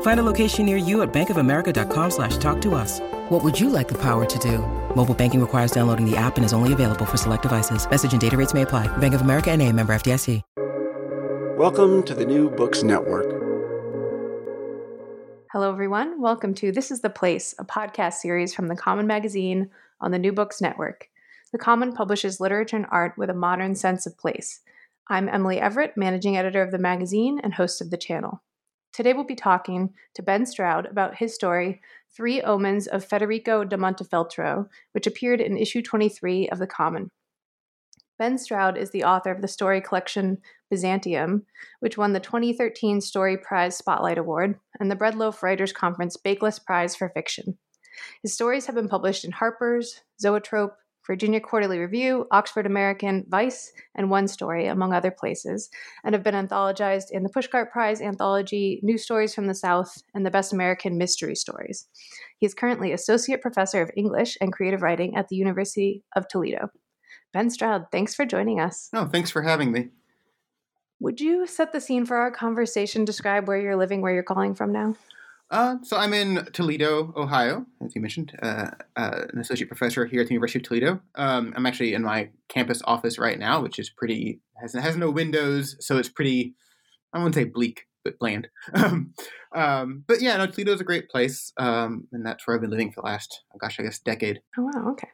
Find a location near you at bankofamerica.com slash talk to us. What would you like the power to do? Mobile banking requires downloading the app and is only available for select devices. Message and data rates may apply. Bank of America and a member FDIC. Welcome to the New Books Network. Hello, everyone. Welcome to This is the Place, a podcast series from The Common Magazine on the New Books Network. The Common publishes literature and art with a modern sense of place. I'm Emily Everett, managing editor of the magazine and host of the channel. Today we'll be talking to Ben Stroud about his story, Three Omens of Federico da Montefeltro, which appeared in issue 23 of The Common. Ben Stroud is the author of the story collection Byzantium, which won the 2013 Story Prize Spotlight Award and the Breadloaf Writers Conference Bakeless Prize for Fiction. His stories have been published in Harper's, Zoetrope, Virginia Quarterly Review, Oxford American, Vice, and One Story, among other places, and have been anthologized in the Pushcart Prize anthology New Stories from the South and the Best American Mystery Stories. He is currently Associate Professor of English and Creative Writing at the University of Toledo. Ben Stroud, thanks for joining us. No, thanks for having me. Would you set the scene for our conversation? Describe where you're living, where you're calling from now? Uh, so I'm in Toledo, Ohio, as you mentioned, uh, uh, an associate professor here at the University of Toledo. Um, I'm actually in my campus office right now, which is pretty has has no windows, so it's pretty. I wouldn't say bleak, but bland. Um, um, but yeah, no, Toledo is a great place, um, and that's where I've been living for the last, oh gosh, I guess, decade. Oh wow, okay.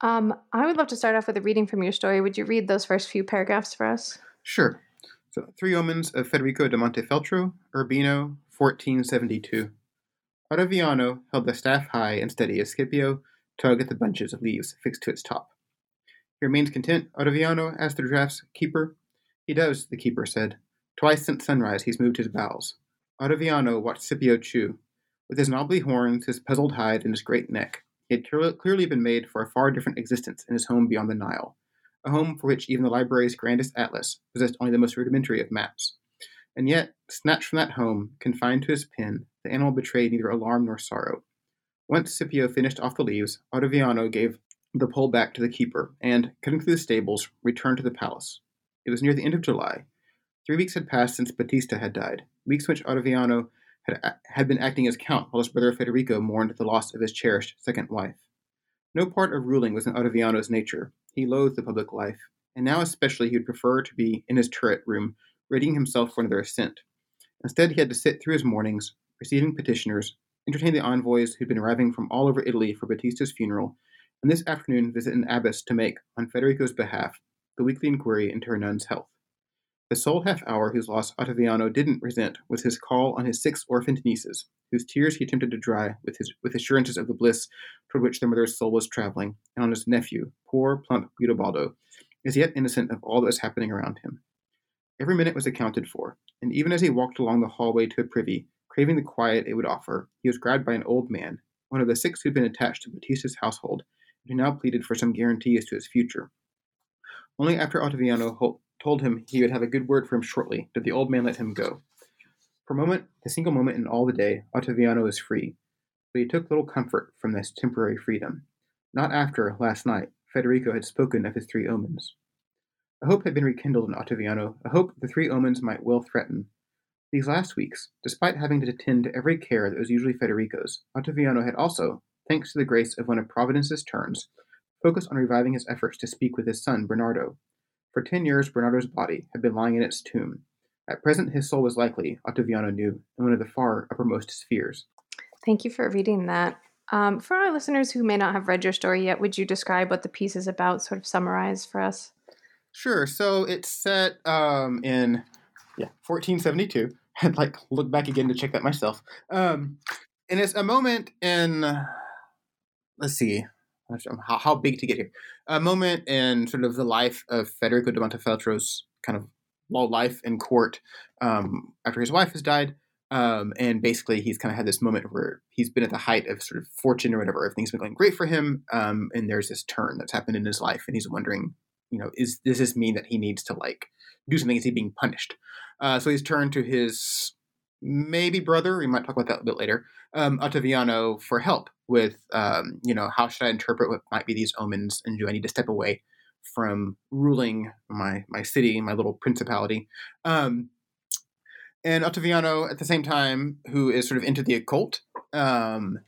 Um, I would love to start off with a reading from your story. Would you read those first few paragraphs for us? Sure. Three Omens of Federico da Montefeltro, Urbino, 1472. Ottaviano held the staff high and steady as Scipio tugged at the bunches of leaves fixed to its top. He remains content, Ottaviano asked the draft's keeper. He does, the keeper said. Twice since sunrise he's moved his bowels. Ottaviano watched Scipio chew. With his knobbly horns, his puzzled hide, and his great neck, he had clearly been made for a far different existence in his home beyond the Nile, a home for which even the library's grandest atlas possessed only the most rudimentary of maps. And yet, snatched from that home, confined to his pen, the animal betrayed neither alarm nor sorrow. Once Scipio finished off the leaves, Ottaviano gave the pole back to the keeper, and, cutting through the stables, returned to the palace. It was near the end of July. Three weeks had passed since Battista had died, weeks in which Ottaviano had, had been acting as count while his brother Federico mourned the loss of his cherished second wife. No part of ruling was in Ottaviano's nature. He loathed the public life, and now especially he would prefer to be in his turret room readying himself for another ascent. Instead, he had to sit through his mornings, receiving petitioners, entertain the envoys who'd been arriving from all over Italy for Battista's funeral, and this afternoon visit an abbess to make, on Federico's behalf, the weekly inquiry into her nun's health. The sole half hour whose loss Ottaviano didn't resent was his call on his six orphaned nieces, whose tears he attempted to dry with his with assurances of the bliss toward which their mother's soul was traveling, and on his nephew, poor, plump Guidobaldo, as yet innocent of all that was happening around him. Every minute was accounted for, and even as he walked along the hallway to a privy, craving the quiet it would offer, he was grabbed by an old man, one of the six who'd been attached to Battista's household, and who now pleaded for some guarantee as to his future. Only after Ottaviano told him he would have a good word for him shortly did the old man let him go. For a moment, a single moment in all the day, Ottaviano was free, but he took little comfort from this temporary freedom. Not after, last night, Federico had spoken of his three omens. A hope had been rekindled in Ottaviano, a hope the three omens might well threaten. These last weeks, despite having to attend to every care that was usually Federico's, Ottaviano had also, thanks to the grace of one of Providence's turns, focused on reviving his efforts to speak with his son, Bernardo. For ten years, Bernardo's body had been lying in its tomb. At present, his soul was likely, Ottaviano knew, in one of the far uppermost spheres. Thank you for reading that. Um, for our listeners who may not have read your story yet, would you describe what the piece is about, sort of summarize for us? Sure. So it's set um, in yeah 1472. I'd like look back again to check that myself. Um, and it's a moment in let's see how, how big to get here. A moment in sort of the life of Federico de Montefeltro's kind of low life in court um, after his wife has died. Um, and basically, he's kind of had this moment where he's been at the height of sort of fortune or whatever. Everything's been going great for him. Um, and there's this turn that's happened in his life. And he's wondering, you know, is does this mean that he needs to like do something? Is he being punished? Uh, so he's turned to his maybe brother. We might talk about that a bit later. Um, Ottaviano for help with, um, you know, how should I interpret what might be these omens, and do I need to step away from ruling my my city, my little principality? Um, and Ottaviano, at the same time, who is sort of into the occult, um,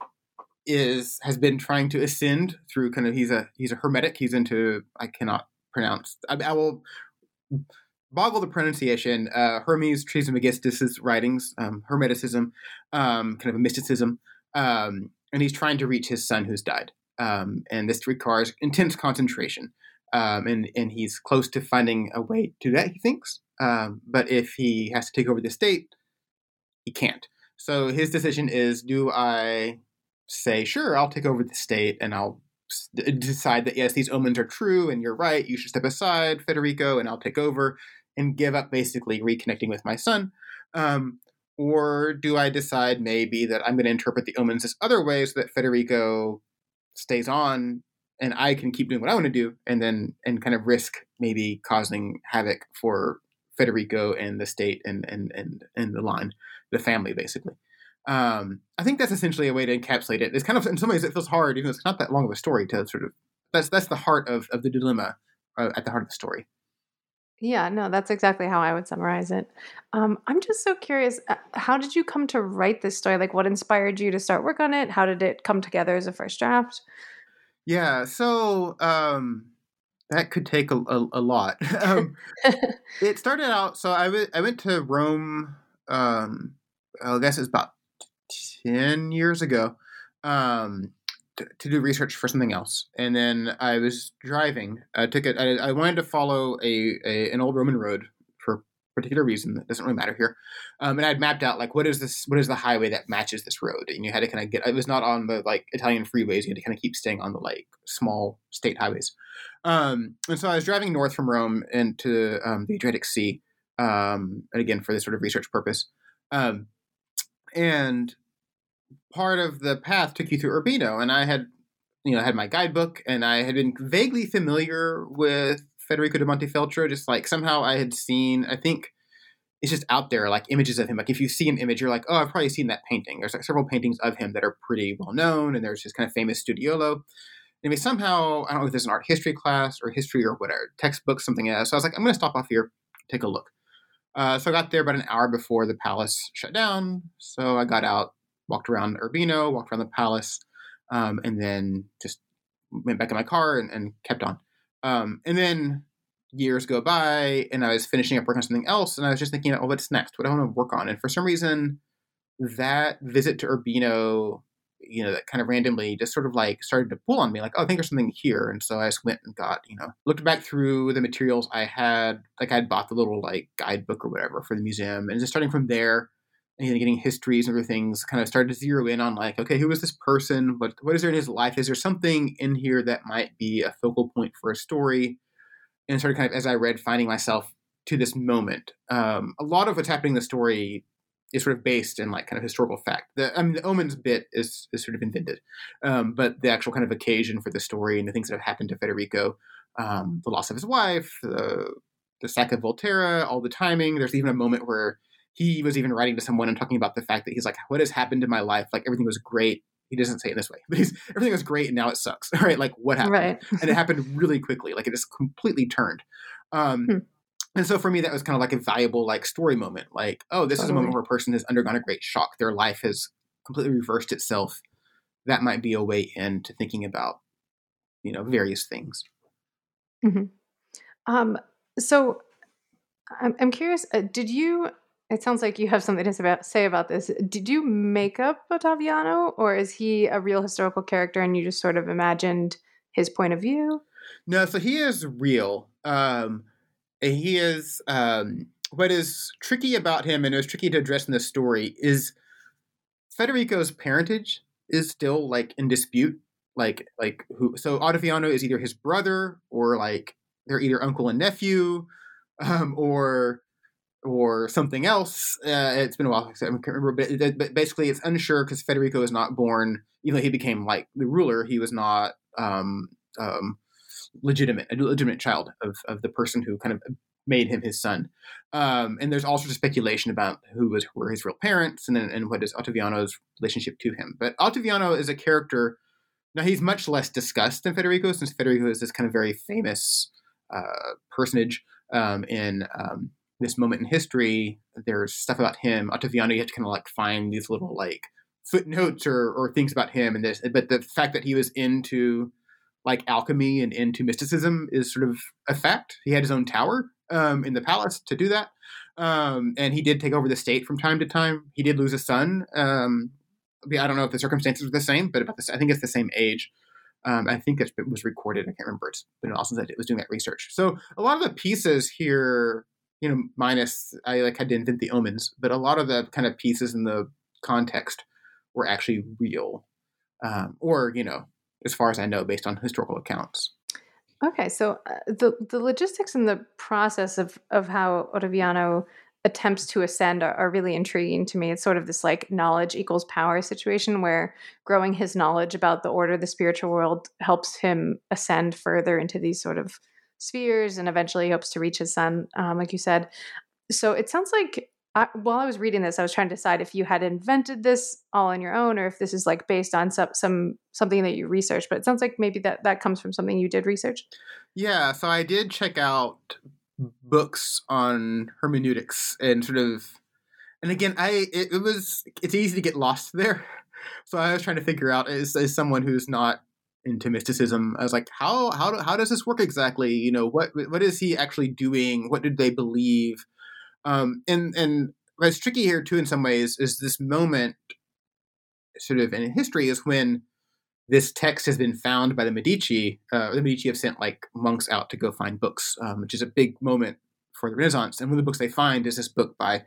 is has been trying to ascend through kind of he's a he's a hermetic. He's into I cannot pronounce. I, I will boggle the pronunciation. Uh, Hermes Trismegistus's writings, um, Hermeticism, um, kind of a mysticism, um, and he's trying to reach his son who's died. Um, and this requires intense concentration. Um, and and he's close to finding a way to that. He thinks, um, but if he has to take over the state, he can't. So his decision is: Do I say, "Sure, I'll take over the state, and I'll decide that yes, these omens are true, and you're right. You should step aside, Federico, and I'll take over and give up basically reconnecting with my son? Um, or do I decide maybe that I'm going to interpret the omens this other way so that Federico stays on and I can keep doing what I want to do and then and kind of risk maybe causing havoc for Federico and the state and and and, and the line, the family basically. Um, I think that's essentially a way to encapsulate it. It's kind of in some ways it feels hard, even though it's not that long of a story to sort of that's that's the heart of, of the dilemma uh, at the heart of the story. Yeah, no, that's exactly how I would summarize it. Um, I'm just so curious. uh, How did you come to write this story? Like, what inspired you to start work on it? How did it come together as a first draft? Yeah, so um, that could take a, a, a lot. um, it started out. So I went I went to Rome. Um, I guess it's about ten years ago. Um, to, do research for something else, and then I was driving. I took it. I, I wanted to follow a, a an old Roman road for particular reason that doesn't really matter here. Um, and I'd mapped out like what is this? What is the highway that matches this road? And you had to kind of get. It was not on the like Italian freeways. You had to kind of keep staying on the like small state highways. Um, and so I was driving north from Rome into um, the Adriatic Sea, um, and again for this sort of research purpose. Um, and part of the path took you through Urbino, and I had, you know, had my guidebook, and I had been vaguely familiar with Federico de Montefeltro. Just like somehow I had seen, I think it's just out there, like images of him. Like if you see an image, you're like, oh, I've probably seen that painting. There's like several paintings of him that are pretty well known, and there's his kind of famous studiolo. Anyway, somehow I don't know if there's an art history class or history or whatever textbook, something else. So I was like, I'm going to stop off here, take a look. Uh, so I got there about an hour before the palace shut down. So I got out, walked around Urbino, walked around the palace, um, and then just went back in my car and, and kept on. Um, and then years go by, and I was finishing up work on something else, and I was just thinking, oh, what's next? What do I want to work on? And for some reason, that visit to Urbino, you know, that kind of randomly just sort of like started to pull on me, like, oh, I think there's something here. And so I just went and got, you know, looked back through the materials I had, like I'd bought the little like guidebook or whatever for the museum, and just starting from there, you know, getting histories and other things, kind of started to zero in on like, okay, who is this person? What what is there in his life? Is there something in here that might be a focal point for a story? And started kind of as I read, finding myself to this moment. Um, a lot of what's happening in the story is sort of based in like kind of historical fact. The I mean, the omens bit is is sort of invented, um, but the actual kind of occasion for the story and the things that have happened to Federico, um, the loss of his wife, the the sack of Volterra, all the timing. There's even a moment where he was even writing to someone and talking about the fact that he's like, "What has happened in my life? Like everything was great." He doesn't say it this way, but he's everything was great and now it sucks. Right? Like what happened? Right. and it happened really quickly. Like it just completely turned. Um, Hmm. and so for me, that was kind of like a valuable like story moment. Like, oh, this totally. is a moment where a person has undergone a great shock. Their life has completely reversed itself. That might be a way into thinking about, you know, various things. Mm-hmm. Um, so I'm, I'm curious. Uh, did you? It sounds like you have something to say about this. Did you make up Ottaviano, or is he a real historical character and you just sort of imagined his point of view? No, so he is real. Um, he is. Um, what is tricky about him, and it was tricky to address in this story, is Federico's parentage is still like in dispute. Like, like who? So Ottaviano is either his brother or like they're either uncle and nephew, um, or or something else. Uh, it's been a while. I can't remember, but, but basically, it's unsure because Federico is not born. Even though he became like the ruler, he was not um, um, legitimate, a legitimate child of of the person who kind of made him his son. Um, and there's all sorts of speculation about who was were his real parents and and what is Ottaviano's relationship to him. But Ottaviano is a character. Now he's much less discussed than Federico, since Federico is this kind of very famous uh, personage um, in um, this moment in history. There's stuff about him. Ottaviano, you have to kind of like find these little like footnotes or, or things about him and this. But the fact that he was into like alchemy and into mysticism is sort of a fact. He had his own tower um, in the palace to do that. Um, and he did take over the state from time to time. He did lose a son. Um, I don't know if the circumstances are the same, but about this, I think it's the same age. Um, I think it was recorded. I can't remember. It's been it was doing that research. So a lot of the pieces here, you know, minus I like had to invent the omens, but a lot of the kind of pieces in the context were actually real, um, or you know, as far as I know, based on historical accounts. Okay, so uh, the the logistics and the process of of how Ottaviano attempts to ascend are, are, really intriguing to me. It's sort of this like knowledge equals power situation where growing his knowledge about the order, the spiritual world, helps him ascend further into these sort of spheres, and eventually hopes to reach his son, um, like you said. So it sounds like I, while I was reading this, I was trying to decide if you had invented this all on your own, or if this is like based on some, some something that you researched. But it sounds like maybe that that comes from something you did research. Yeah, so I did check out books on hermeneutics and sort of, and again, I it, it was it's easy to get lost there. So I was trying to figure out as, as someone who's not into mysticism. I was like, how how how does this work exactly? You know, what what is he actually doing? What did they believe? Um, and and what's tricky here too, in some ways, is this moment, sort of in history, is when this text has been found by the Medici. Uh, the Medici have sent like monks out to go find books, um, which is a big moment for the Renaissance. And one of the books they find is this book by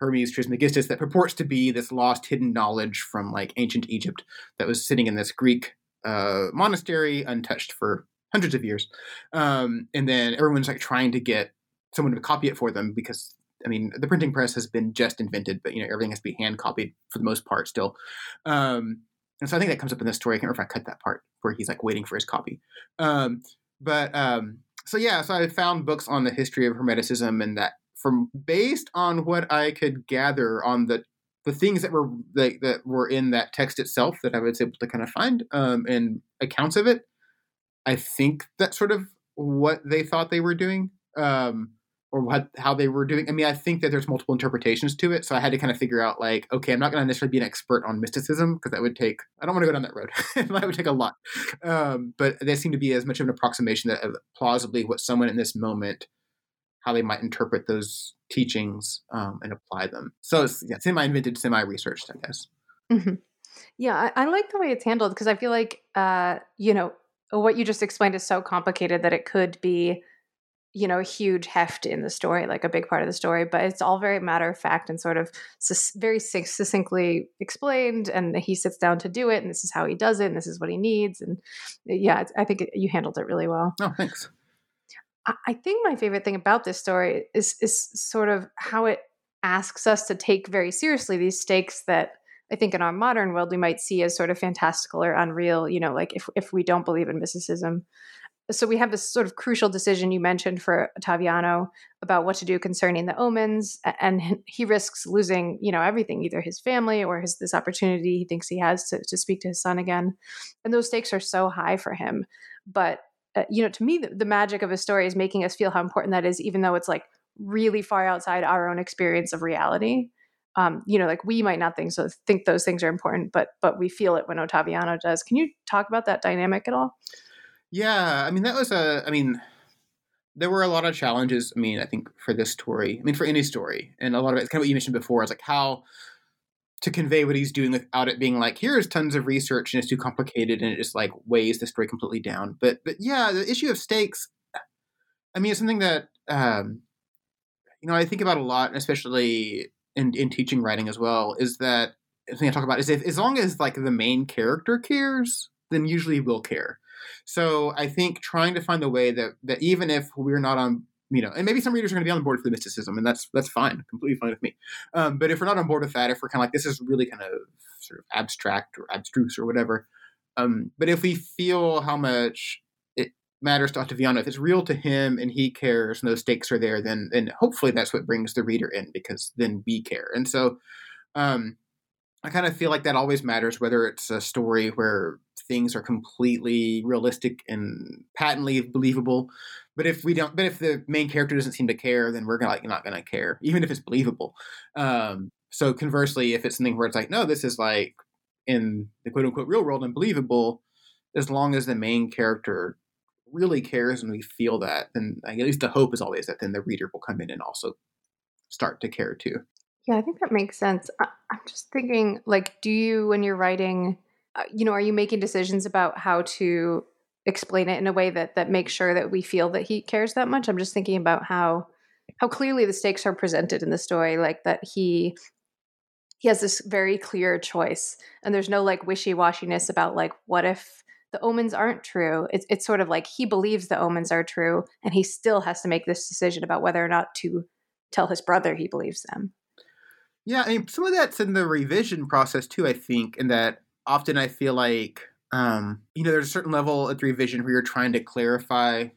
Hermes Trismegistus that purports to be this lost hidden knowledge from like ancient Egypt that was sitting in this Greek uh, monastery untouched for hundreds of years. Um, and then everyone's like trying to get someone to copy it for them because I mean the printing press has been just invented, but you know everything has to be hand copied for the most part still. Um, and so I think that comes up in this story. I can't remember if I cut that part where he's like waiting for his copy. Um, but um, so yeah, so I found books on the history of Hermeticism, and that from based on what I could gather on the the things that were that, that were in that text itself that I was able to kind of find um, and accounts of it. I think that's sort of what they thought they were doing. Um, or what how they were doing. I mean, I think that there's multiple interpretations to it, so I had to kind of figure out like, okay, I'm not going to necessarily be an expert on mysticism because that would take. I don't want to go down that road. that would take a lot. Um, but they seem to be as much of an approximation that plausibly what someone in this moment how they might interpret those teachings um, and apply them. So it's yeah, semi-invented, semi-researched, I guess. Mm-hmm. Yeah, I, I, like the way it's handled because I feel like uh, you know what you just explained is so complicated that it could be you know a huge heft in the story like a big part of the story but it's all very matter of fact and sort of sus- very succinctly explained and he sits down to do it and this is how he does it and this is what he needs and yeah i think you handled it really well oh thanks I think my favorite thing about this story is is sort of how it asks us to take very seriously these stakes that I think in our modern world we might see as sort of fantastical or unreal, you know, like if if we don't believe in mysticism so we have this sort of crucial decision you mentioned for Ottaviano about what to do concerning the omens, and he risks losing, you know, everything, either his family or his this opportunity he thinks he has to, to speak to his son again. And those stakes are so high for him. But uh, you know, to me, the, the magic of a story is making us feel how important that is, even though it's like really far outside our own experience of reality. Um, you know, like we might not think so, think those things are important, but but we feel it when Ottaviano does. Can you talk about that dynamic at all? Yeah, I mean that was a. I mean, there were a lot of challenges. I mean, I think for this story, I mean for any story, and a lot of it's kind of what you mentioned before. It's like how to convey what he's doing without it being like here's tons of research and it's too complicated and it just like weighs the story completely down. But but yeah, the issue of stakes. I mean, it's something that um, you know I think about a lot, especially in in teaching writing as well. Is that thing I talk about is if as long as like the main character cares, then usually we'll care. So I think trying to find the way that that even if we're not on you know, and maybe some readers are going to be on board for the mysticism, and that's that's fine, completely fine with me. Um, but if we're not on board with that, if we're kind of like this is really kind of sort of abstract or abstruse or whatever, um, but if we feel how much it matters to Ottaviano, if it's real to him and he cares and those stakes are there, then then hopefully that's what brings the reader in because then we care. And so, um, I kind of feel like that always matters, whether it's a story where things are completely realistic and patently believable. But if we don't, but if the main character doesn't seem to care, then we're gonna, like not going to care, even if it's believable. Um, so conversely, if it's something where it's like, no, this is like in the quote unquote real world and believable, as long as the main character really cares and we feel that, then at least the hope is always that then the reader will come in and also start to care too. Yeah, I think that makes sense. I, am just thinking, like, do you, when you're writing, uh, you know, are you making decisions about how to explain it in a way that that makes sure that we feel that he cares that much? I'm just thinking about how how clearly the stakes are presented in the story, like that he he has this very clear choice, and there's no like wishy washiness about like what if the omens aren't true. It's it's sort of like he believes the omens are true, and he still has to make this decision about whether or not to tell his brother he believes them. Yeah, I mean, some of that's in the revision process too. I think, and that often I feel like, um, you know, there's a certain level of revision where you're trying to clarify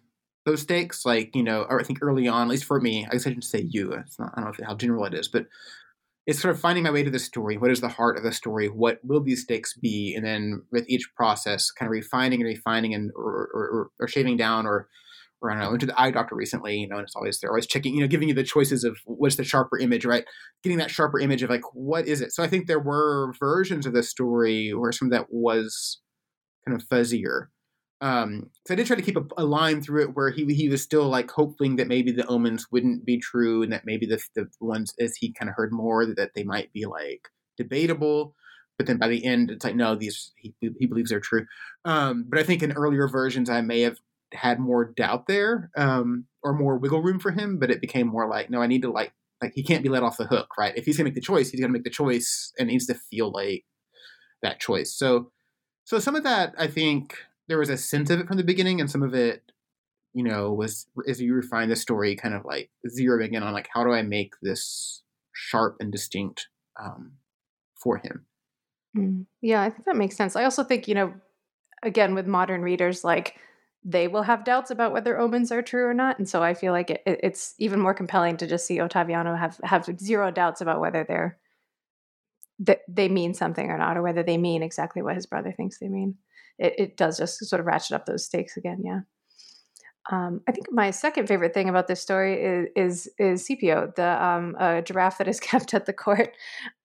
those stakes. Like, you know, I think early on, at least for me, I guess I shouldn't say you. It's not, I don't know how general it is, but it's sort of finding my way to the story. What is the heart of the story? What will these stakes be? And then with each process, kind of refining and refining and or, or, or shaving down or or I don't know, went to the eye doctor recently, you know, and it's always they're always checking, you know, giving you the choices of what's the sharper image, right? Getting that sharper image of like what is it. So I think there were versions of the story where some of that was kind of fuzzier. Um, so I did try to keep a, a, line through it where he he was still like hoping that maybe the omens wouldn't be true and that maybe the the ones as he kind of heard more that they might be like debatable. But then by the end, it's like no, these he, he believes they're true. Um, but I think in earlier versions, I may have had more doubt there um, or more wiggle room for him, but it became more like, no, I need to like, like he can't be let off the hook, right? If he's gonna make the choice, he's gonna make the choice and needs to feel like that choice. So, so some of that, I think there was a sense of it from the beginning, and some of it, you know, was as you refine the story, kind of like zeroing in on like how do I make this sharp and distinct um, for him. Mm. Yeah, I think that makes sense. I also think you know, again, with modern readers, like they will have doubts about whether omens are true or not. And so I feel like it, it's even more compelling to just see Ottaviano have, have zero doubts about whether they're that they mean something or not, or whether they mean exactly what his brother thinks they mean. It, it does just sort of ratchet up those stakes again. Yeah. Um, I think my second favorite thing about this story is is, is Scipio, the um, giraffe that is kept at the court,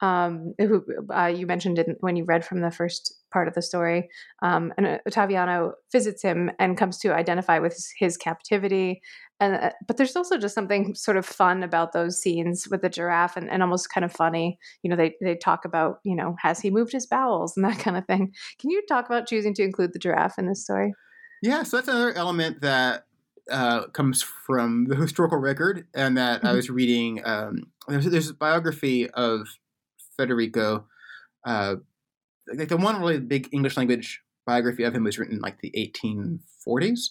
um, who uh, you mentioned in, when you read from the first part of the story. Um, and uh, Ottaviano visits him and comes to identify with his, his captivity. And uh, but there's also just something sort of fun about those scenes with the giraffe, and, and almost kind of funny. You know, they they talk about you know has he moved his bowels and that kind of thing. Can you talk about choosing to include the giraffe in this story? Yeah, so that's another element that uh, comes from the historical record, and that mm-hmm. I was reading. Um, there's, there's, a biography of Federico. Uh, like the one really big English language biography of him was written in like the 1840s.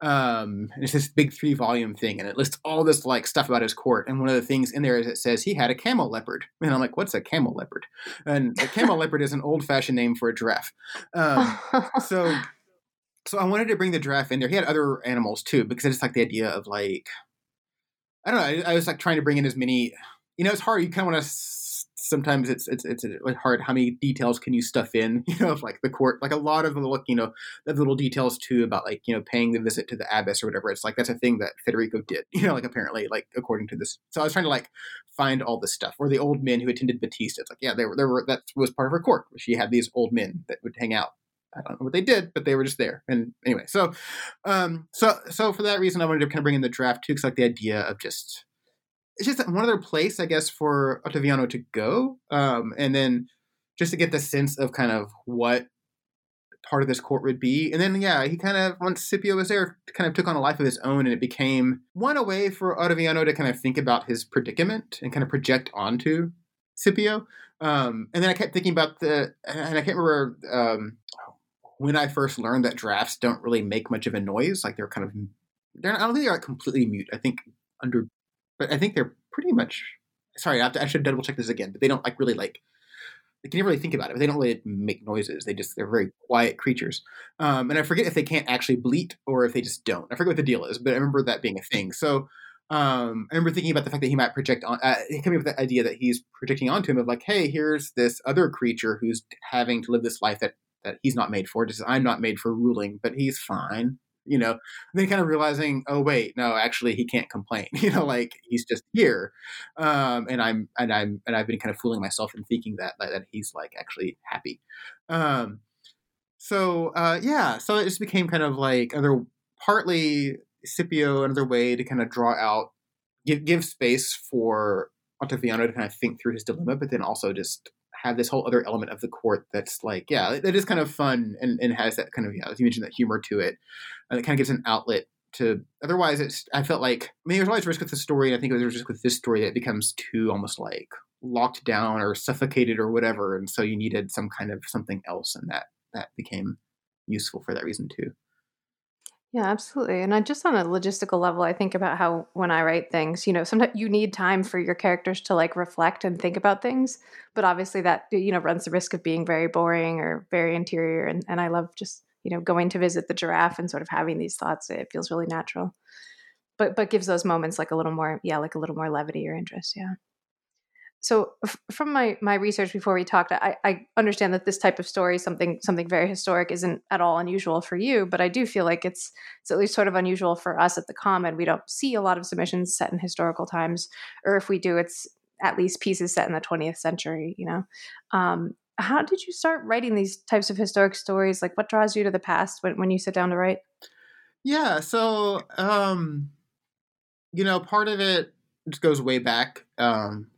Um, and it's this big three volume thing, and it lists all this like stuff about his court. And one of the things in there is it says he had a camel leopard. And I'm like, what's a camel leopard? And a camel leopard is an old fashioned name for a giraffe. Um, so so I wanted to bring the giraffe in there. He had other animals too because I just like the idea of like I don't know. I, I was like trying to bring in as many. You know, it's hard. You kind of want to sometimes it's it's it's hard how many details can you stuff in you know of like the court like a lot of the look you know the little details too about like you know paying the visit to the abbess or whatever it's like that's a thing that federico did you know like apparently like according to this. So i was trying to like find all this stuff or the old men who attended Battista it's like yeah they were there were that was part of her court. She had these old men that would hang out. I don't know what they did, but they were just there. And anyway, so um, so so for that reason, I wanted to kind of bring in the draft too, because like the idea of just it's just one other place, I guess, for Ottaviano to go, um, and then just to get the sense of kind of what part of this court would be. And then, yeah, he kind of, once Scipio was there, kind of took on a life of his own, and it became one a way for Ottaviano to kind of think about his predicament and kind of project onto Scipio. Um, and then I kept thinking about the, and I can't remember um, when I first learned that drafts don't really make much of a noise. Like they're kind of, they're, I don't think they're like completely mute. I think under but I think they're pretty much. Sorry, I, to, I should double check this again. But they don't like really like. They can never really think about it. But they don't really make noises. They just they're very quiet creatures. Um, and I forget if they can't actually bleat or if they just don't. I forget what the deal is, but I remember that being a thing. So um, I remember thinking about the fact that he might project on, uh, coming up with the idea that he's projecting onto him of like, hey, here's this other creature who's having to live this life that that he's not made for. Just I'm not made for ruling, but he's fine you know, and then kind of realizing, oh wait, no, actually he can't complain. You know, like he's just here, um, and I'm and I'm and I've been kind of fooling myself and thinking that that he's like actually happy. Um, so uh, yeah, so it just became kind of like other partly Scipio another way to kind of draw out, give give space for Ottaviano to kind of think through his dilemma, but then also just have this whole other element of the court that's like, yeah, that is kind of fun and, and has that kind of, yeah, as you mentioned, that humor to it. And it kind of gives an outlet to, otherwise, it's, I felt like, I mean, there's always risk with the story. And I think there's risk with this story that it becomes too almost like locked down or suffocated or whatever. And so you needed some kind of something else. And that, that became useful for that reason too. Yeah, absolutely. And I just on a logistical level, I think about how when I write things, you know, sometimes you need time for your characters to like reflect and think about things. But obviously that, you know, runs the risk of being very boring or very interior. And, and I love just, you know, going to visit the giraffe and sort of having these thoughts. It feels really natural. But but gives those moments like a little more, yeah, like a little more levity or interest. Yeah so f- from my my research before we talked I, I understand that this type of story something something very historic isn't at all unusual for you but i do feel like it's it's at least sort of unusual for us at the common we don't see a lot of submissions set in historical times or if we do it's at least pieces set in the 20th century you know? Um, how did you start writing these types of historic stories? Like what draws you to the past when, when you sit down to write? Yeah so um you know part of it just goes way back um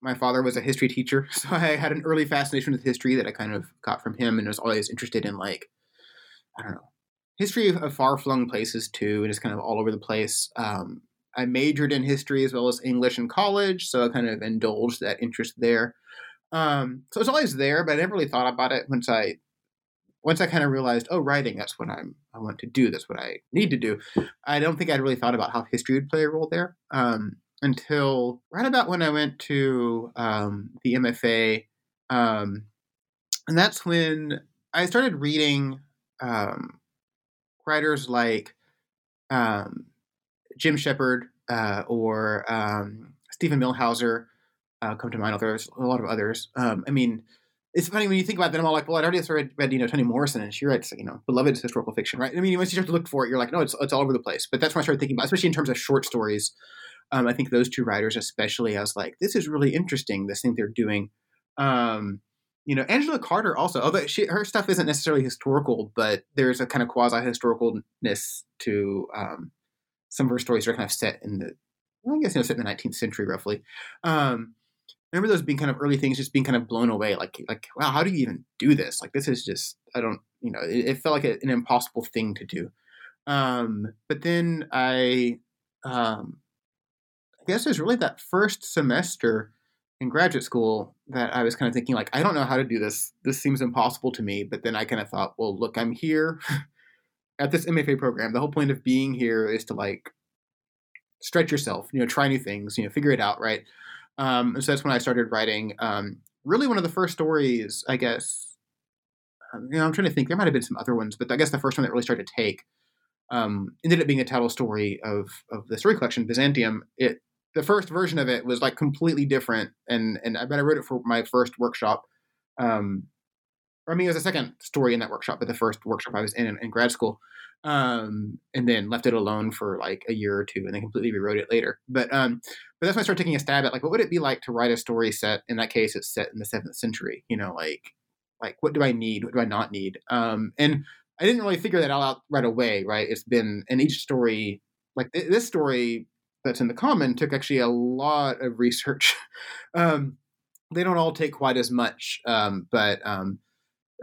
my father was a history teacher, so I had an early fascination with history that I kind of got from him, and was always interested in like, I don't know, history of, far flung places too, and just kind of all over the place. Um, I majored in history as well as English in college, so I kind of indulged that interest there. Um, so it's always there, but I never really thought about it once I once I kind of realized, oh, writing, that's what I'm I want to do, that's what I need to do. I don't think I'd really thought about how history would play a role there. Um, until right about when I went to um, the MFA. Um, and that's when I started reading um, writers like um, Jim Shepard uh, or um, Steven Millhauser uh, come to mind. There's a lot of others. Um, I mean, it's funny when you think about them. I'm all like, well, I'd already read, read, you know, Toni Morrison, and she writes, you know, beloved historical fiction, right? I mean, once you start to look for it, you're like, no, it's it's all over the place. But that's when I started thinking about, especially in terms of short stories um, I think those two writers, especially, I was like, this is really interesting. This thing they're doing. Um, you know, Angela Carter also, although she, her stuff isn't necessarily historical, but there's a kind of quasi historicalness to um, some of her stories are kind of set in the, well, I guess, you know, set in the 19th century roughly. Um, I remember those being kind of early things, just being kind of blown away. Like, like, wow, how do you even do this? Like, this is just, I don't, you know, it, it felt like a, an impossible thing to do. Um, but then I, um, guess it was really that first semester in graduate school that I was kind of thinking like I don't know how to do this. This seems impossible to me. But then I kind of thought, well, look, I'm here at this MFA program. The whole point of being here is to like stretch yourself, you know, try new things, you know, figure it out, right? Um, and so that's when I started writing. Um, really, one of the first stories, I guess. Um, you know, I'm trying to think. There might have been some other ones, but I guess the first one that really started to take um, ended up being a title story of of the story collection Byzantium. It the first version of it was like completely different, and and I bet I wrote it for my first workshop. Um, I mean, it was a second story in that workshop, but the first workshop I was in in, in grad school, um, and then left it alone for like a year or two, and then completely rewrote it later. But um, but that's when I started taking a stab at like, what would it be like to write a story set? In that case, it's set in the seventh century. You know, like like what do I need? What do I not need? Um, and I didn't really figure that all out right away. Right? It's been in each story. Like th- this story that's in the common took actually a lot of research. um, they don't all take quite as much, um, but um,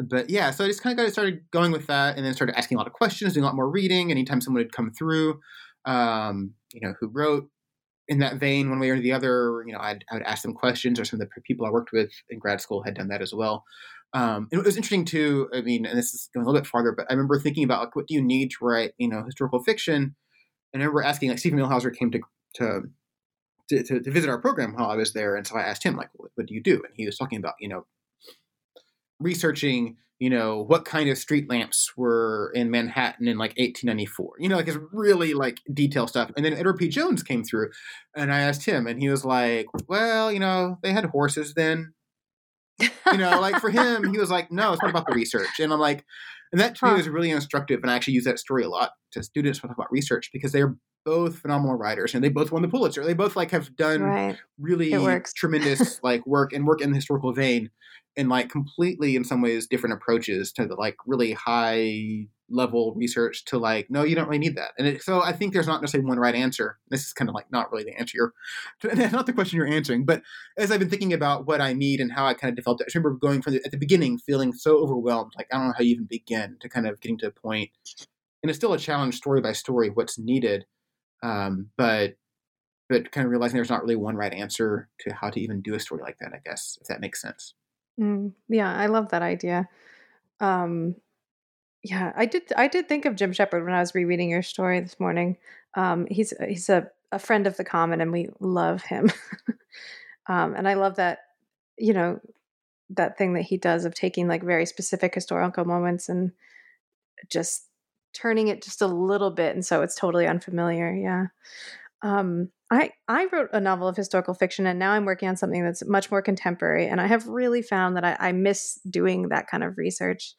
but yeah, so I just kind of got started going with that, and then started asking a lot of questions, doing a lot more reading. Anytime someone had come through, um, you know, who wrote in that vein, one way or the other, you know, I'd, I would ask them questions, or some of the people I worked with in grad school had done that as well. Um, and it was interesting too. I mean, and this is going a little bit farther, but I remember thinking about like, what do you need to write, you know, historical fiction? And I remember asking, like, Steven Millhauser came to to to, to, to visit our program while I was there, and so I asked him, like, what, what do you do? And he was talking about, you know, researching you know what kind of street lamps were in manhattan in like 1894 you know like it's really like detailed stuff and then edward p jones came through and i asked him and he was like well you know they had horses then you know like for him he was like no it's not about the research and i'm like and that to huh. me was really instructive and i actually use that story a lot to students when I talk about research because they're both phenomenal writers and they both won the pulitzer. They both like have done right. really tremendous like work and work in the historical vein and like completely in some ways different approaches to the like really high level research to like no you don't really need that. And it, so i think there's not necessarily one right answer. This is kind of like not really the answer you're not the question you're answering but as i've been thinking about what i need and how i kind of developed it i remember going from the, at the beginning feeling so overwhelmed like i don't know how you even begin to kind of getting to a point. And it's still a challenge story by story what's needed um, but but kind of realizing there's not really one right answer to how to even do a story like that i guess if that makes sense Mm, yeah, I love that idea. Um, yeah, I did. I did think of Jim Shepard when I was rereading your story this morning. Um, he's he's a, a friend of the common, and we love him. um, and I love that you know that thing that he does of taking like very specific historical moments and just turning it just a little bit, and so it's totally unfamiliar. Yeah. Um, I I wrote a novel of historical fiction, and now I'm working on something that's much more contemporary. And I have really found that I, I miss doing that kind of research.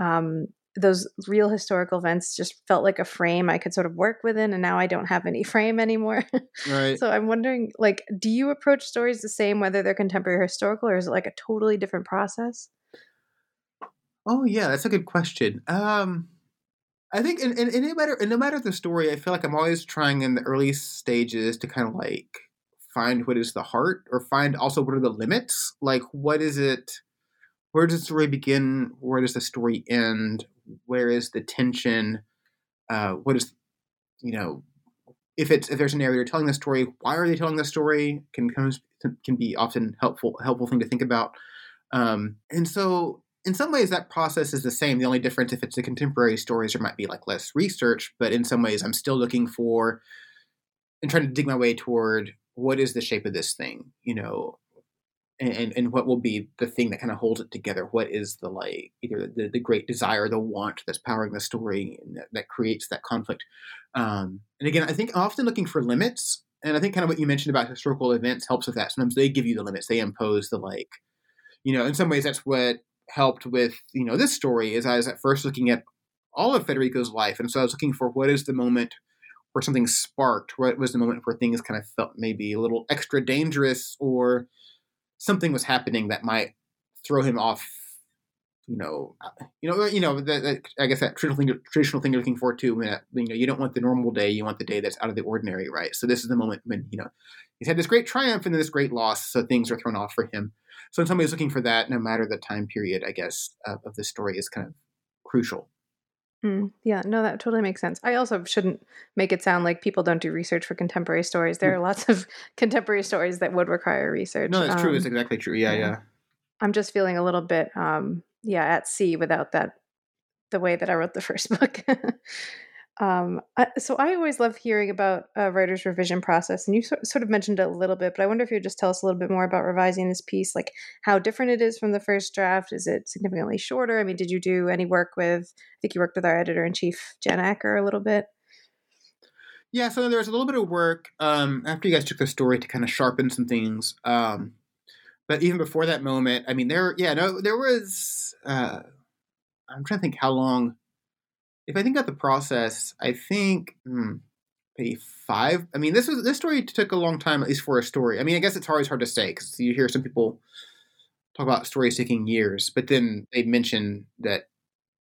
Um, those real historical events just felt like a frame I could sort of work within, and now I don't have any frame anymore. Right. so I'm wondering, like, do you approach stories the same whether they're contemporary or historical, or is it like a totally different process? Oh yeah, that's a good question. Um, I think, and, no matter no matter the story, I feel like I'm always trying in the early stages to kind of like find what is the heart, or find also what are the limits. Like, what is it? Where does the story begin? Where does the story end? Where is the tension? Uh, what is, you know, if it's if there's an narrator telling the story, why are they telling the story? Can can be often helpful helpful thing to think about. Um, and so in some ways that process is the same. The only difference if it's a contemporary stories there might be like less research but in some ways i'm still looking for and trying to dig my way toward what is the shape of this thing you know and and what will be the thing that kind of holds it together. What is the like either the, the great desire the want that's powering the story and that, that creates that conflict. Um, and again i think often looking for limits and i think kind of what you mentioned about historical events helps with that. Sometimes they give you the limits. They impose the like you know in some ways that's what helped with you know this story is I was at first looking at all of Federico's life, and so I was looking for what is the moment where something sparked, what was the moment where things kind of felt maybe a little extra dangerous, or something was happening that might throw him off. You know, you know, you know. That, that I guess that traditional thing, traditional thing you're looking for too. When you know, you don't want the normal day; you want the day that's out of the ordinary, right? So this is the moment when you know he's had this great triumph and then this great loss, so things are thrown off for him. So when somebody's looking for that, no matter the time period, I guess, uh, of the story is kind of crucial. Mm, yeah, no, that totally makes sense. I also shouldn't make it sound like people don't do research for contemporary stories. There are lots of contemporary stories that would require research. No, that's um, true. It's exactly true. Yeah, yeah, yeah. I'm just feeling a little bit, um, yeah, at sea without that, the way that I wrote the first book. Um, I, so I always love hearing about a writer's revision process, and you so, sort of mentioned it a little bit, but I wonder if you would just tell us a little bit more about revising this piece, like how different it is from the first draft. Is it significantly shorter? I mean, did you do any work with? I think you worked with our editor in chief Jen Acker a little bit. Yeah, so there was a little bit of work um, after you guys took the story to kind of sharpen some things. Um, but even before that moment, I mean, there, yeah, no, there was. Uh, I'm trying to think how long. If I think about the process, I think hmm, maybe five. I mean, this was this story took a long time, at least for a story. I mean, I guess it's always hard to say because you hear some people talk about stories taking years, but then they mention that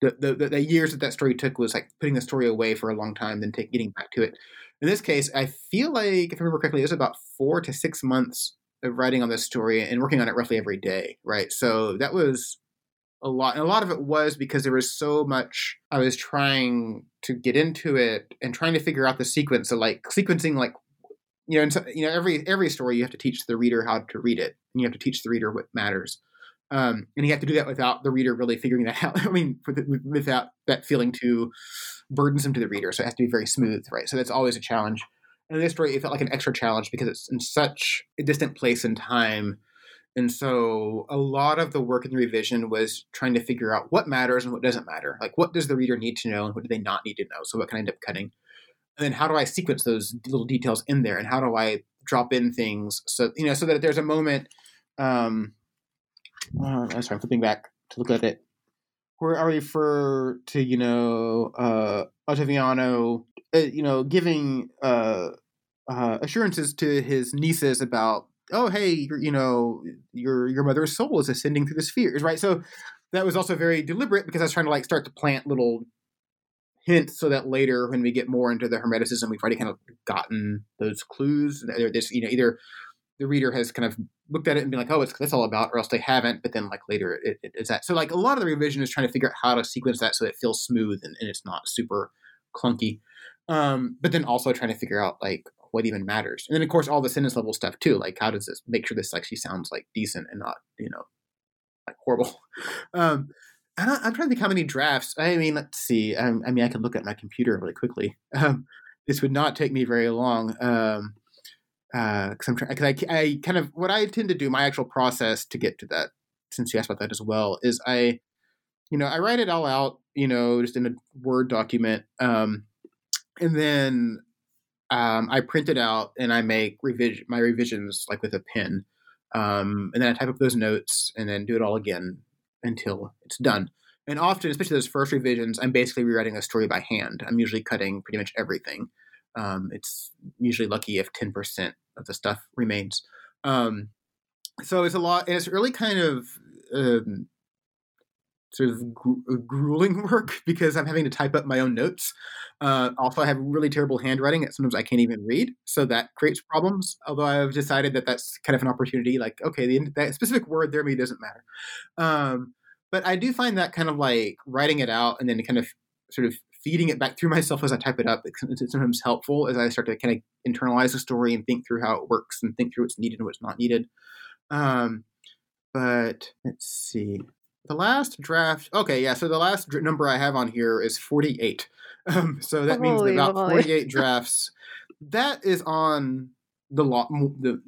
the, the, the, years that that story took was like putting the story away for a long time, then take, getting back to it. In this case, I feel like, if I remember correctly, it was about four to six months writing on this story and working on it roughly every day, right? So that was a lot. And a lot of it was because there was so much I was trying to get into it and trying to figure out the sequence. So like sequencing, like you know, so, you know, every every story you have to teach the reader how to read it, and you have to teach the reader what matters. Um, and you have to do that without the reader really figuring that out. I mean, without that feeling too burdensome to the reader. So it has to be very smooth, right? So that's always a challenge. And this story, it felt like an extra challenge because it's in such a distant place in time. And so a lot of the work in the revision was trying to figure out what matters and what doesn't matter. Like, what does the reader need to know and what do they not need to know? So, what can I end up cutting? And then, how do I sequence those little details in there? And how do I drop in things so, you know, so that there's a moment. Um, uh, sorry, I'm flipping back to look at it. Where I refer to, you know, uh, Ottaviano, uh, you know, giving uh, uh, assurances to his nieces about, oh, hey, you know, your your mother's soul is ascending through the spheres, right? So that was also very deliberate because I was trying to like start to plant little hints so that later when we get more into the hermeticism we've already kind of gotten those clues there's you know either the reader has kind of looked at it and been like, oh, it's that's all about, or else they haven't. But then like later it, it is that. So like a lot of the revision is trying to figure out how to sequence that so it feels smooth and, and it's not super clunky. Um, but then also trying to figure out like what even matters. And then of course all the sentence level stuff too. Like how does this make sure this actually sounds like decent and not, you know, like horrible. Um, I am trying to think how many drafts. I mean, let's see. Um, I mean, I can look at my computer really quickly. Um, this would not take me very long. Um, because uh, I'm because I, I kind of what I tend to do my actual process to get to that since you asked about that as well is I you know I write it all out you know just in a word document um, and then um, I print it out and I make revision my revisions like with a pen um, and then I type up those notes and then do it all again until it's done. And often especially those first revisions I'm basically rewriting a story by hand. I'm usually cutting pretty much everything. Um, it's usually lucky if 10% of the stuff remains. Um, so it's a lot, and it's really kind of um, sort of gru- grueling work because I'm having to type up my own notes. Uh, also, I have really terrible handwriting that sometimes I can't even read, so that creates problems. Although I've decided that that's kind of an opportunity. Like, okay, the, that specific word there maybe doesn't matter. Um, but I do find that kind of like writing it out and then kind of sort of feeding it back through myself as I type it up. It's sometimes helpful as I start to kind of internalize the story and think through how it works and think through what's needed and what's not needed. Um, but let's see. The last draft. Okay, yeah. So the last dr- number I have on here is 48. Um, so that means about 48 drafts. That is on the lot. The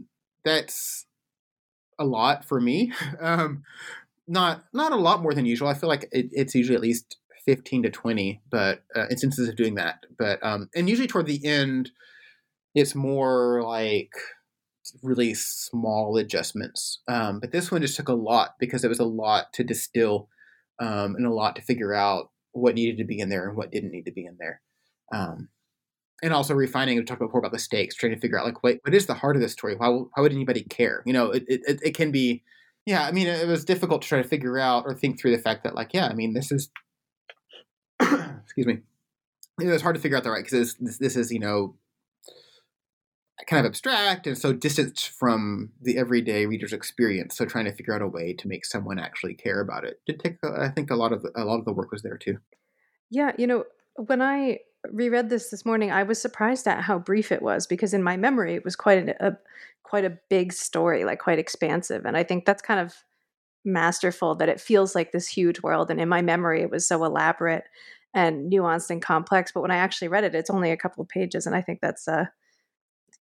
that's a lot for me. Um, not not a lot more than usual. I feel like it, it's usually at least 15 to 20 but uh, instances of doing that. But um and usually toward the end it's more like really small adjustments. Um but this one just took a lot because it was a lot to distill um and a lot to figure out what needed to be in there and what didn't need to be in there. Um and also refining and talk before about the stakes trying to figure out like what, what is the heart of this story? Why, why would anybody care? You know it, it, it can be yeah i mean it was difficult to try to figure out or think through the fact that like yeah i mean this is excuse me. It was hard to figure out the right because this, this is you know kind of abstract and so distant from the everyday reader's experience. So trying to figure out a way to make someone actually care about it did take. Uh, I think a lot of the, a lot of the work was there too. Yeah, you know, when I reread this this morning, I was surprised at how brief it was because in my memory it was quite a, a quite a big story, like quite expansive, and I think that's kind of masterful that it feels like this huge world. And in my memory, it was so elaborate and nuanced and complex. But when I actually read it, it's only a couple of pages, and I think that's a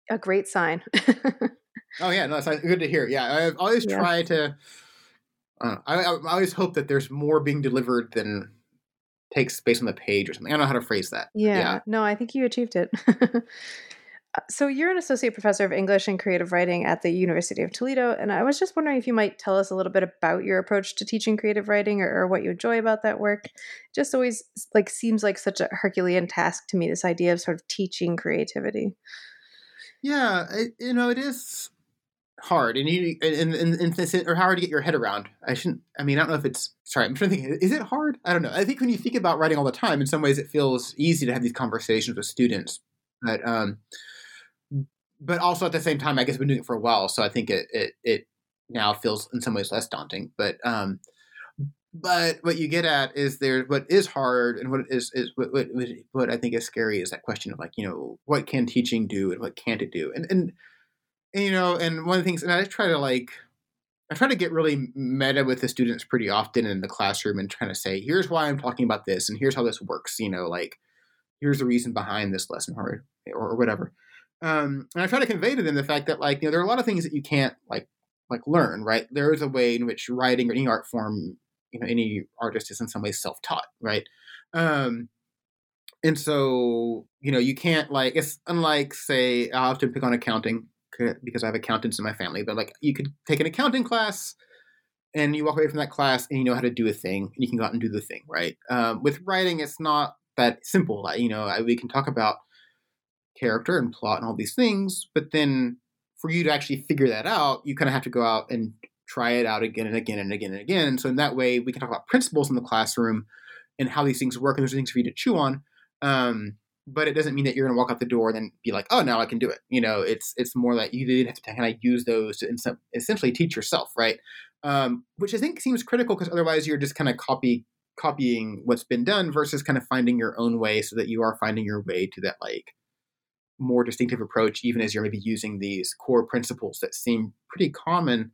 a great sign. oh yeah, no, it's good to hear. Yeah, I've always yeah. tried to. Uh, I, I always hope that there's more being delivered than takes space on the page or something. I don't know how to phrase that. Yeah. yeah. No, I think you achieved it. Uh, so you're an associate professor of English and creative writing at the University of Toledo, and I was just wondering if you might tell us a little bit about your approach to teaching creative writing or, or what you enjoy about that work. just always like seems like such a Herculean task to me. This idea of sort of teaching creativity. Yeah, it, you know, it is hard and you and, and, and, or hard to get your head around. I shouldn't. I mean, I don't know if it's. Sorry, I'm trying to think. Is it hard? I don't know. I think when you think about writing all the time, in some ways, it feels easy to have these conversations with students. But um, but also at the same time, I guess I've been doing it for a while, so I think it it, it now feels in some ways less daunting. But um, but what you get at is there what is hard and what is is what, what what I think is scary is that question of like you know what can teaching do and what can't it do and and and, you know, and one of the things, and I try to like, I try to get really meta with the students pretty often in the classroom and trying to say, here's why I'm talking about this, and here's how this works. You know, like, here's the reason behind this lesson or, or whatever. Um, and I try to convey to them the fact that like, you know, there are a lot of things that you can't like like learn. Right? There is a way in which writing or any art form, you know, any artist is in some way self taught. Right? Um, and so you know you can't like it's unlike say i often pick on accounting because I have accountants in my family. But like, you could take an accounting class, and you walk away from that class, and you know how to do a thing, and you can go out and do the thing, right? Um, with writing, it's not that simple. You know, we can talk about character and plot and all these things, but then for you to actually figure that out, you kind of have to go out and try it out again and again and again and again. So in that way, we can talk about principles in the classroom and how these things work, and there's things for you to chew on. Um, but it doesn't mean that you're going to walk out the door and then be like, oh, now I can do it. You know, it's it's more like you did have to kind of use those to essentially teach yourself, right? Um, which I think seems critical because otherwise you're just kind of copy copying what's been done versus kind of finding your own way, so that you are finding your way to that like more distinctive approach, even as you're maybe using these core principles that seem pretty common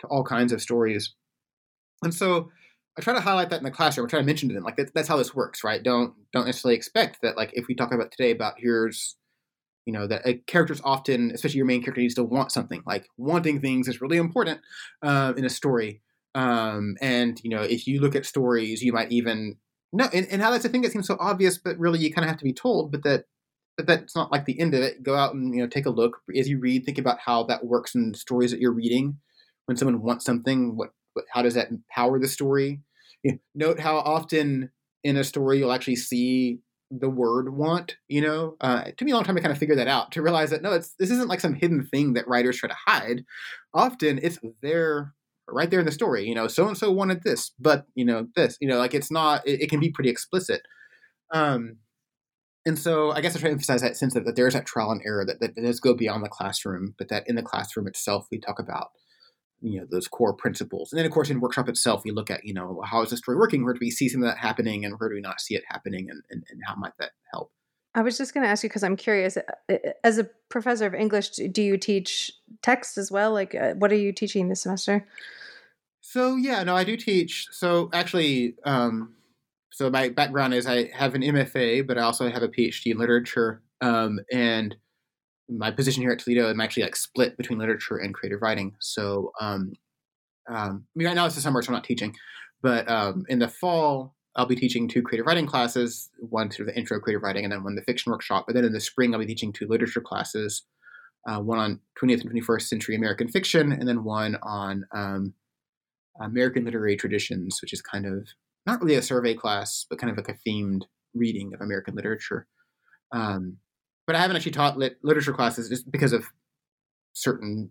to all kinds of stories. And so I try to highlight that in the classroom. I try to mention to them like that, that's how this works, right? Don't don't necessarily expect that like if we talk about today about here's you know that a character's often, especially your main character, needs to want something. Like wanting things is really important uh, in a story. Um, and you know if you look at stories, you might even no, and, and how that's a thing that seems so obvious, but really you kind of have to be told. But that that's not like the end of it. Go out and you know take a look as you read. Think about how that works in stories that you're reading. When someone wants something, what but how does that empower the story? You know, note how often in a story you'll actually see the word want you know uh, it took me a long time to kind of figure that out to realize that no it's this isn't like some hidden thing that writers try to hide often it's there right there in the story you know so and so wanted this but you know this you know like it's not it, it, can be pretty explicit um and so i guess i try to emphasize that sense that, that there's that trial and error that, that does go beyond the classroom but that in the classroom itself we talk about you know those core principles. And then of course in workshop itself we look at you know how is the story working? Where do we see some of that happening? And where do we not see it happening? And, and, and how might that help? I was just going to ask you because i'm curious uh, uh, as a professor of english do you teach text as well? Like uh, what are you teaching this semester? So yeah no i do teach so actually um, so my background is i have an mfa but i also have a phd in literature um, and my position here at Toledo, I'm actually like split between literature and creative writing. So, um, um, I mean, right now it's the summer, so I'm not teaching, but um, in the fall, I'll be teaching two creative writing classes, one sort of the intro creative writing, and then one the fiction workshop. But then in the spring, I'll be teaching two literature classes, uh, one on 20th and 21st century American fiction, and then one on um, American literary traditions, which is kind of not really a survey class, but kind of like a themed reading of American literature. Um, but I haven't actually taught lit- literature classes just because of certain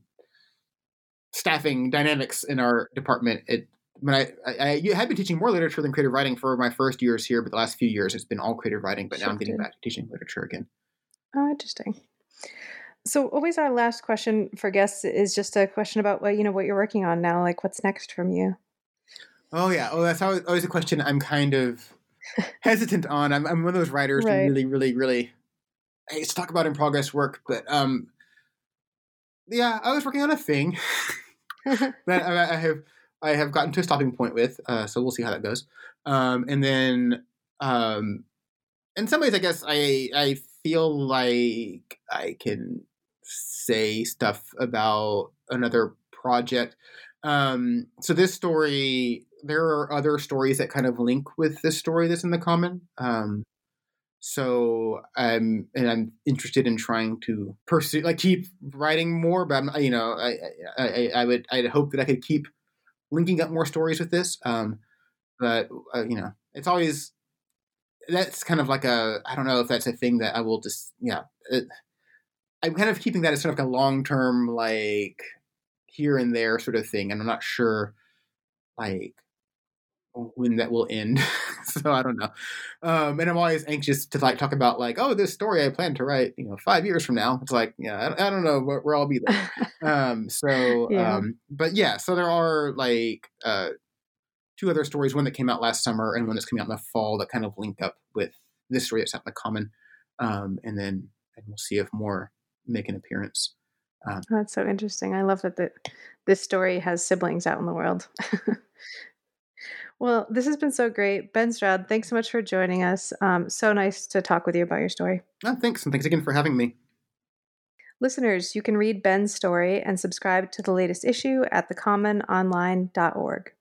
staffing dynamics in our department. It when I, I, I had been teaching more literature than creative writing for my first years here, but the last few years it's been all creative writing. But now I'm getting back to teaching literature again. Oh, interesting. So always our last question for guests is just a question about what you know what you're working on now. Like what's next from you? Oh yeah. Oh, that's always, always a question I'm kind of hesitant on. I'm, I'm one of those writers right. who really, really, really hey, to talk about in progress work, but um, yeah, I was working on a thing that I, I, have I have gotten to a stopping point with. Uh, so we'll see how that goes. Um, and then um, in some ways, I guess I I feel like I can say stuff about another project. Um, so this story there are other stories that kind of link with this story that's in the common. Um, so I'm and I'm interested in trying to pursue, like, keep writing more. But I'm, you know, I, I, I would I'd hope that I could keep linking up more stories with this. Um, but uh, you know, it's always that's kind of like a I don't know if that's a thing that I will just yeah. It, I'm kind of keeping that as sort of like a long term like here and there sort of thing, and I'm not sure like when that will end. so I don't know. Um, and I'm always anxious to like talk about like, oh, this story I plan to write, you know, five years from now. It's like, yeah, I, I don't know where, I'll be there. um, so, yeah. Um, but yeah, so there are like uh, two other stories, one that came out last summer and one that's coming out in the fall that kind of link up with this story that's out in the common. Um, and then and we'll see if more make an appearance. Um, that's so interesting. I love that the, this story has siblings out in the world. Well, this has been so great. Ben Stroud, thanks so much for joining us. Um, so nice to talk with you about your story. Oh, thanks. And thanks again for having me. Listeners, you can read Ben's story and subscribe to the latest issue at thecommononline.org.